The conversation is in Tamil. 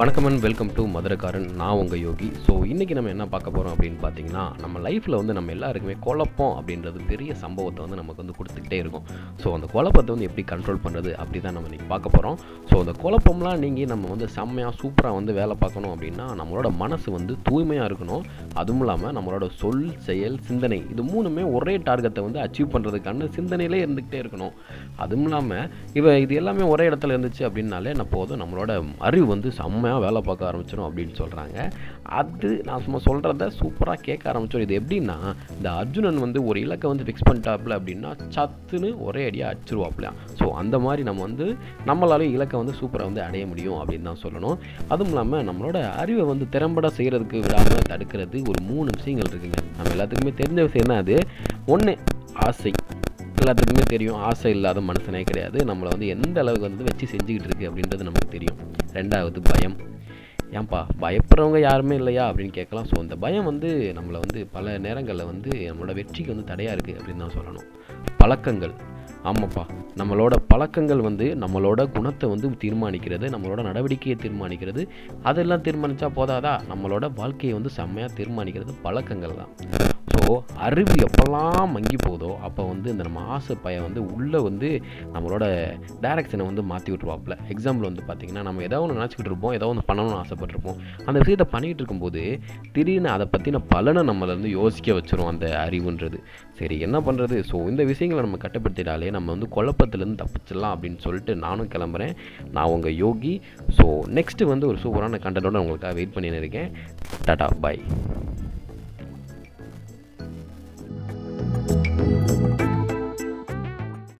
வணக்கம் அண்ட் வெல்கம் டு மதுரக்காரன். நான் உங்கள் யோகி. ஸோ இன்றைக்கி நம்ம என்ன பார்க்க போகிறோம் அப்படின்னு பார்த்தீங்கன்னா நம்ம லைஃப்பில் வந்து நம்ம எல்லாருக்குமே குழப்பம் அப்படின்றது பெரிய சம்பவத்தை வந்து நமக்கு வந்து கொடுத்துக்கிட்டே இருக்கும். ஸோ அந்த குழப்பத்தை வந்து எப்படி கண்ட்ரோல் பண்ணுறது அப்படி தான் நம்ம இன்றைக்கி பார்க்க போகிறோம் ஸோ அந்த குழப்பம்லாம் நீங்கள் நம்ம வந்து செம்மையாக சூப்பராக வந்து வேலை பார்க்கணும் அப்படின்னா நம்மளோட மனசு வந்து தூய்மையாக இருக்கணும். அதுவும் இல்லாமல் நம்மளோட சொல் செயல் சிந்தனை இது மூணுமே ஒரே டார்கெட்டை வந்து அச்சீவ் பண்ணுறதுக்கான சிந்தனையிலே இருந்துக்கிட்டே இருக்கணும். அதுவும் இல்லாமல் இவ இது எல்லாமே ஒரே இடத்துல இருந்துச்சு அப்படின்னாலே நான் போதும் நம்மளோட அறிவு வந்து செம்மையாக வேலை பார்க்க ஆரம்பிச்சிடும் அப்படின்னு சொல்கிறாங்க அது நான் சும்மா சொல்கிறத சூப்பராக கேட்க ஆரம்பிச்சிடும் இது எப்படின்னா இந்த அர்ஜுனன் வந்து ஒரு இலக்கை வந்து ஃபிக்ஸ் பண்ணிட்டாப்புல அப்படின்னா சத்துன்னு ஒரே அடியாக அடிச்சிருவாப்புலையா ஸோ அந்த மாதிரி நம்ம வந்து நம்மளாலே இலக்கை வந்து சூப்பராக வந்து அடைய முடியும் அப்படின்னு தான் சொல்லணும். அதுவும் இல்லாமல் நம்மளோட அறிவை வந்து திறம்பட செய்கிறதுக்கு விடாமல் தடுக்கிறது ஒரு மூணு விஷயங்கள் இருக்குங்க. நம்ம எல்லாத்துக்குமே தெரிஞ்ச விஷயம் தான் அது? ஒன்று ஆசை. எல்லாத்துக்குமே தெரியும். ஆசை இல்லாத மனுஷனே கிடையாது. நம்மளை வந்து எந்த அளவுக்கு வந்து வச்சு செஞ்சுக்கிட்டு இருக்கு அப்படின்றது நமக்கு தெரியும். ரெண்டாவது பயம். ஏன்பா பயப்படுறவங்க யாருமே இல்லையா அப்படின்னு கேட்கலாம். ஸோ அந்த பயம் வந்து நம்மளை வந்து பல நேரங்களில் வந்து நம்மளோட வெற்றிக்கு வந்து தடையாக இருக்குது அப்படின்னு தான் சொல்லணும். பழக்கங்கள். ஆமாப்பா. நம்மளோட பழக்கங்கள் வந்து நம்மளோட குணத்தை வந்து தீர்மானிக்கிறது நம்மளோட நடவடிக்கையை தீர்மானிக்கிறது. அதெல்லாம் தீர்மானித்தா போதாதா? நம்மளோட வாழ்க்கையை வந்து செம்மையாக தீர்மானிக்கிறது பழக்கங்கள் தான். அறிவு எப்போல்லாம் மங்கி போதோ அப்போ வந்து இந்த நம்ம ஆசை பையன் வந்து உள்ளே வந்து நம்மளோட டேரக்ஷனை வந்து மாற்றி விட்ருவாப்பில் எக்ஸாம்பிள் வந்து பார்த்திங்கன்னா நம்ம ஏதோ ஒன்று நினச்சிக்கிட்டு இருப்போம் ஏதோ ஒன்று பண்ணணும்னு ஆசைப்பட்டிருப்போம். அந்த விஷயத்தை பண்ணிகிட்டு இருக்கும்போது திடீர்னு அதை பற்றின பலனை நம்மளை வந்து யோசிக்க வச்சிரும் அந்த அறிவுன்றது. சரி என்ன பண்ணுறது ஸோ இந்த விஷயங்களை நம்ம கட்டுப்படுத்திட்டாலே நம்ம வந்து குழப்பத்துலேருந்து தப்பிச்சிடலாம் அப்படின்னு சொல்லிட்டு நானும் கிளம்புறேன். நான் உங்கள் யோகி. ஸோ நெக்ஸ்ட்டு வந்து ஒரு சூப்பரான கண்டனோட உங்களுக்காக வெயிட் பண்ணின்னு இருக்கேன். டாடா பாய்